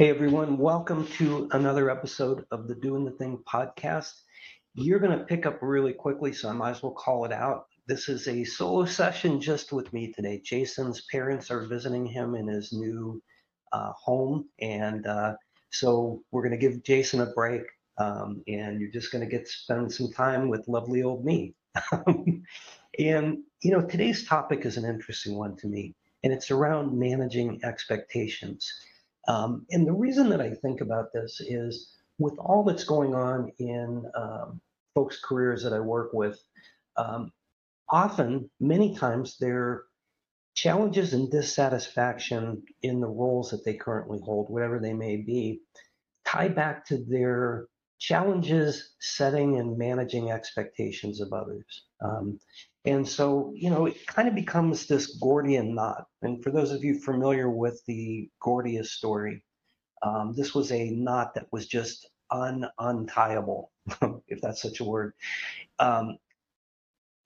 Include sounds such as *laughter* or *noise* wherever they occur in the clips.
Hey everyone, welcome to another episode of the Doing the Thing podcast. You're going to pick up really quickly, so I might as well call it out. This is a solo session just with me today. Jason's parents are visiting him in his new uh, home, and uh, so we're going to give Jason a break, um, and you're just going to get to spend some time with lovely old me. *laughs* and you know, today's topic is an interesting one to me, and it's around managing expectations. Um, and the reason that I think about this is with all that's going on in um, folks' careers that I work with, um, often, many times, there challenges and dissatisfaction in the roles that they currently hold, whatever they may be, tie back to their challenges setting and managing expectations of others. Um, and so, you know, it kind of becomes this Gordian knot. And for those of you familiar with the Gordius story, um, this was a knot that was just un untieable, *laughs* if that's such a word. Um,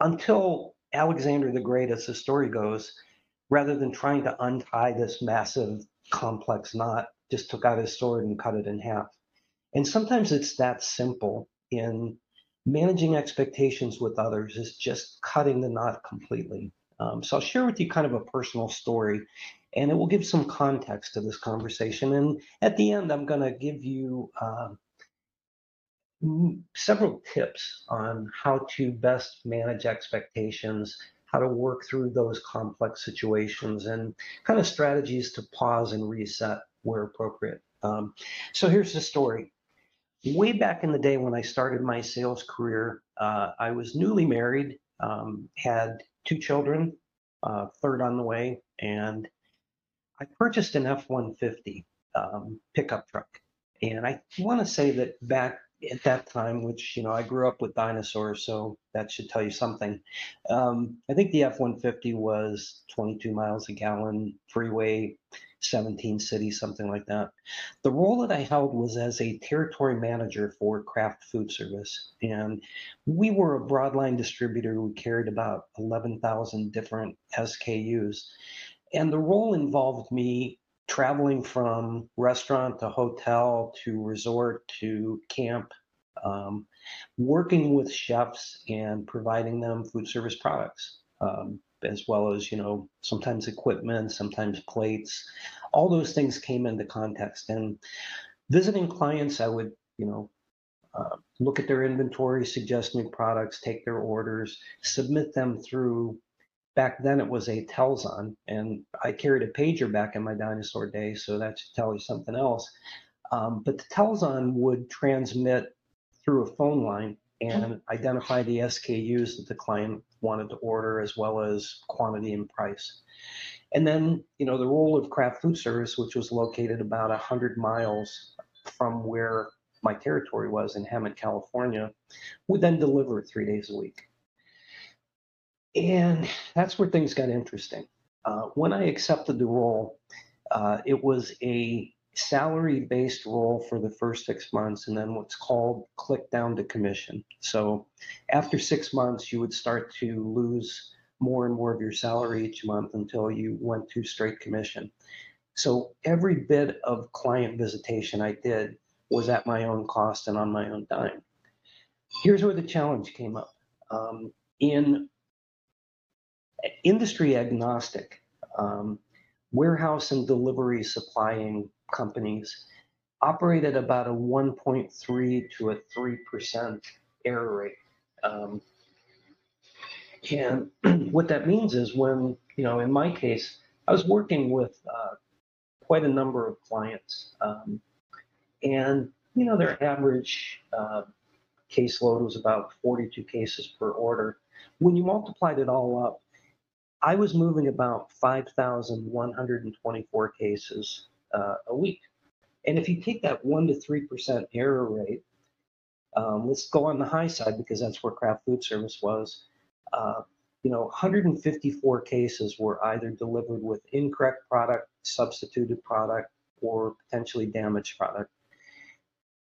until Alexander the Great, as the story goes, rather than trying to untie this massive, complex knot, just took out his sword and cut it in half. And sometimes it's that simple in managing expectations with others is just cutting the knot completely. Um, so I'll share with you kind of a personal story and it will give some context to this conversation. And at the end, I'm going to give you uh, several tips on how to best manage expectations, how to work through those complex situations, and kind of strategies to pause and reset where appropriate. Um, so here's the story way back in the day when I started my sales career, uh, I was newly married, um, had two children, uh, third on the way, and I purchased an F 150 um, pickup truck. And I want to say that back at that time, which, you know, I grew up with dinosaurs, so that should tell you something. Um, I think the F 150 was 22 miles a gallon, freeway, 17 cities, something like that. The role that I held was as a territory manager for Kraft Food Service. And we were a broadline distributor. We carried about 11,000 different SKUs. And the role involved me traveling from restaurant to hotel to resort to camp, um, working with chefs and providing them food service products. Um, as well as you know sometimes equipment sometimes plates. All those things came into context. And visiting clients i would you know uh, look at their inventory suggest new products take their orders submit them through. Back then it was a Telxon and i carried a pager back in my dinosaur days so that should tell you something else. Um, but the Telxon would transmit through a phone line and identify the SKUs that the client wanted to order as well as quantity and price. And then, you know, the role of Kraft Food Service, which was located about 100 miles from where my territory was in Hemet, California, would then deliver three days a week. And that's where things got interesting. Uh, when I accepted the role, uh, it was a salary based role for the first six months and then what's called click down to commission. So after six months, you would start to lose more and more of your salary each month until you went to straight commission. So every bit of client visitation I did was at my own cost and on my own dime. Here's where the challenge came up. Um, in industry agnostic, um, warehouse and delivery supplying companies operate at about a 1.3 to a 3% error rate. Um, and *clears throat* what that means is when, you know, in my case, I was working with uh, quite a number of clients. Um, and, you know, their average uh, caseload was about 42 cases per order. When you multiplied it all up, I was moving about 5,124 cases uh, a week. And if you take that 1% to 3% error rate, um, let's go on the high side because that's where Kraft Food Service was. Uh, you know, 154 cases were either delivered with incorrect product, substituted product, or potentially damaged product.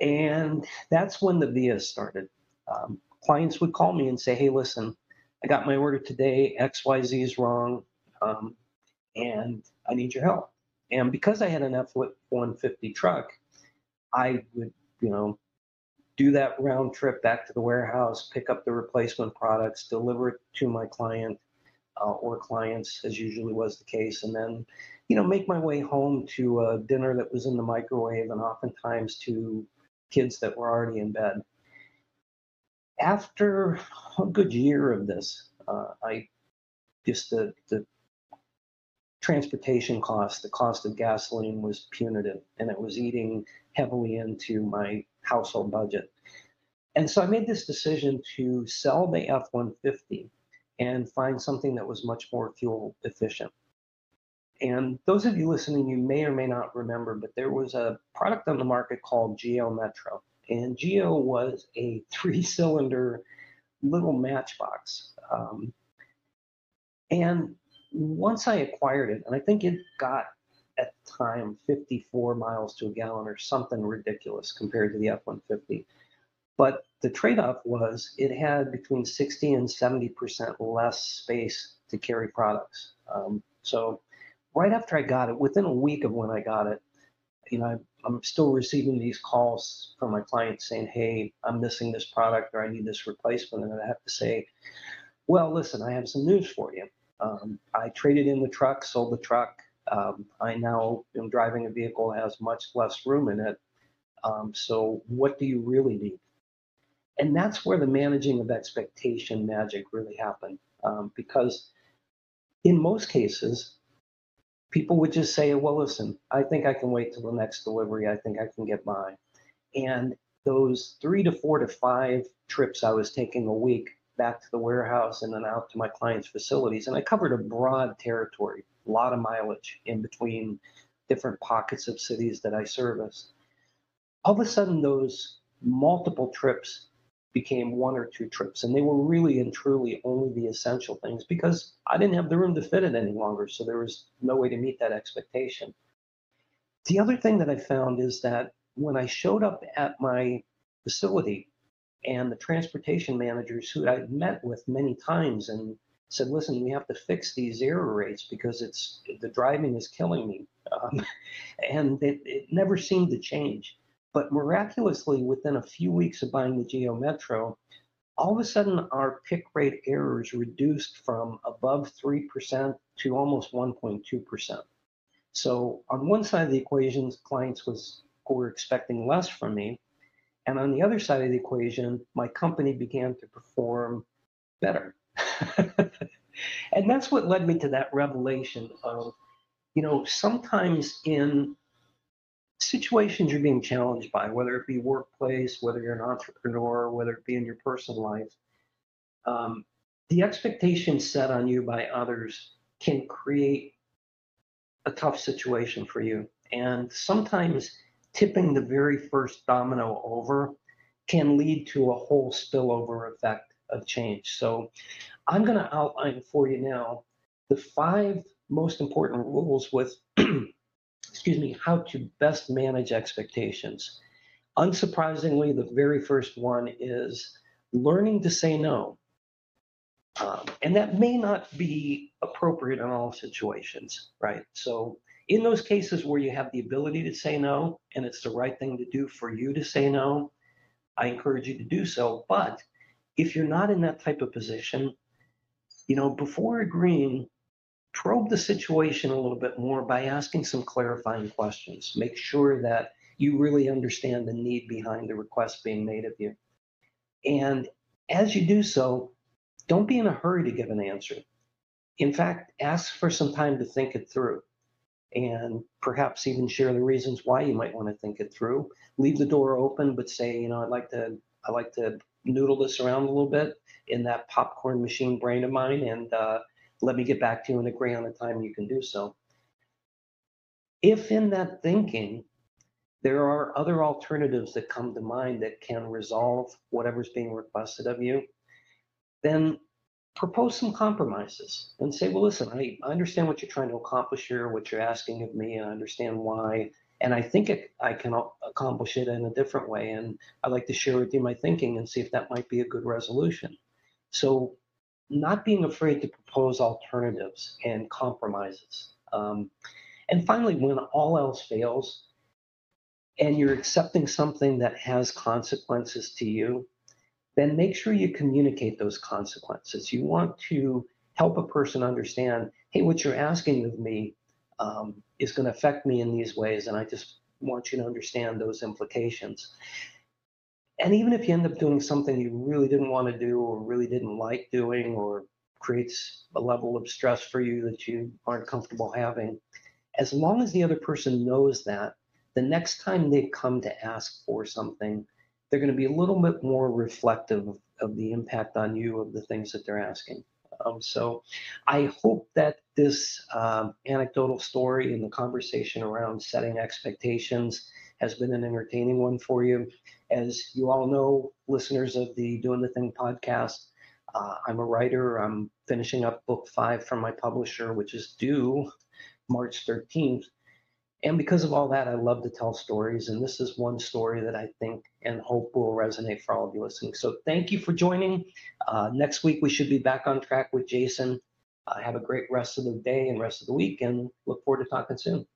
And that's when the VIA started. Um, clients would call me and say, hey, listen, I got my order today, XYZ is wrong, um, and I need your help. And because I had an F-150 truck, I would, you know, do that round trip back to the warehouse, pick up the replacement products, deliver it to my client uh, or clients, as usually was the case, and then, you know, make my way home to a dinner that was in the microwave, and oftentimes to kids that were already in bed. After a good year of this, uh, I just the, the transportation costs, the cost of gasoline was punitive, and it was eating heavily into my household budget. And so I made this decision to sell the F 150 and find something that was much more fuel efficient. And those of you listening, you may or may not remember, but there was a product on the market called Geo Metro. And Geo was a *laughs* three cylinder little matchbox. Um, and once I acquired it, and I think it got at the time 54 miles to a gallon or something ridiculous compared to the F 150. But the trade off was it had between 60 and 70% less space to carry products. Um, so, right after I got it, within a week of when I got it, you know, I'm still receiving these calls from my clients saying, "Hey, I'm missing this product or I need this replacement," and I have to say, "Well, listen, I have some news for you. Um, I traded in the truck, sold the truck. Um, I now am driving a vehicle that has much less room in it. Um, so, what do you really need?" And that's where the managing of expectation magic really happened, um, because in most cases, people would just say, well, listen, I think I can wait till the next delivery. I think I can get by. And those three to four to five trips I was taking a week back to the warehouse and then out to my clients' facilities, and I covered a broad territory, a lot of mileage in between different pockets of cities that I service. All of a sudden, those multiple trips became one or two trips. And they were really and truly only the essential things because I didn't have the room to fit it any longer. So there was no way to meet that expectation. The other thing that I found is that when I showed up at my facility and the transportation managers who I'd met with many times and said, listen, we have to fix these error rates because it's the driving is killing me. Um, *laughs* and it, it never seemed to change. But miraculously, within a few weeks of buying the Geo Metro, all of a sudden our pick rate errors reduced from above 3% to almost 1.2%. So on one side of the equation, clients was were expecting less from me. And on the other side of the equation, my company began to perform better. *laughs* and that's what led me to that revelation of, you know, sometimes in situations you're being challenged by, whether it be workplace, whether you're an entrepreneur, whether it be in your personal life, um, the expectations set on you by others can create a tough situation for you. And sometimes tipping the very first domino over can lead to a whole spillover effect of change. So I'm going to outline for you now the five most important rules with *clears throat* excuse me, how to best manage expectations. Unsurprisingly, the very first one is learning to say no. Um, and that may not be appropriate in all situations, right? So, in those cases where you have the ability to say no and it's the right thing to do for you to say no, I encourage you to do so. But if you're not in that type of position, you know, before agreeing, probe the situation a little bit more by asking some clarifying questions. Make sure that you really understand the need behind the request being made of you. And as you do so, don't be in a hurry to give an answer. In fact, ask for some time to think it through and perhaps even share the reasons why you might want to think it through. Leave the door open, but say, you know, I'd like to, I like to noodle this around a little bit in that popcorn machine brain of mine and uh, let me get back to you and agree on a time you can do so. If in that thinking, there are other alternatives that come to mind that can resolve whatever's being requested of you, then propose some compromises and say, well, listen, I, I understand what you're trying to accomplish here, what you're asking of me, and I understand why. And I think it, I can accomplish it in a different way. And I'd like to share with you my thinking and see if that might be a good resolution. So not being afraid to propose alternatives and compromises. Um, And finally, when all else fails and you're accepting something that has consequences to you, then make sure you communicate those consequences. You want to help a person understand hey, what you're asking of me um, is going to affect me in these ways, and I just want you to understand those implications. And even if you end up doing something you really didn't want to do or really didn't like doing or creates a level of stress for you that you aren't comfortable having, as long as the other person knows that, the next time they come to ask for something, they're going to be a little bit more reflective of, of the impact on you of the things that they're asking. Um, so I hope that this um, anecdotal story and the conversation around setting expectations has been an entertaining one for you. As you all know, listeners of the Doing the Thing podcast, uh, I'm a writer. I'm finishing up book five from my publisher, which is due March 13th. And because of all that, I love to tell stories. And this is one story that I think and hope will resonate for all of you listening. So thank you for joining. Uh, next week, we should be back on track with Jason. Uh, have a great rest of the day and rest of the week, and look forward to talking soon.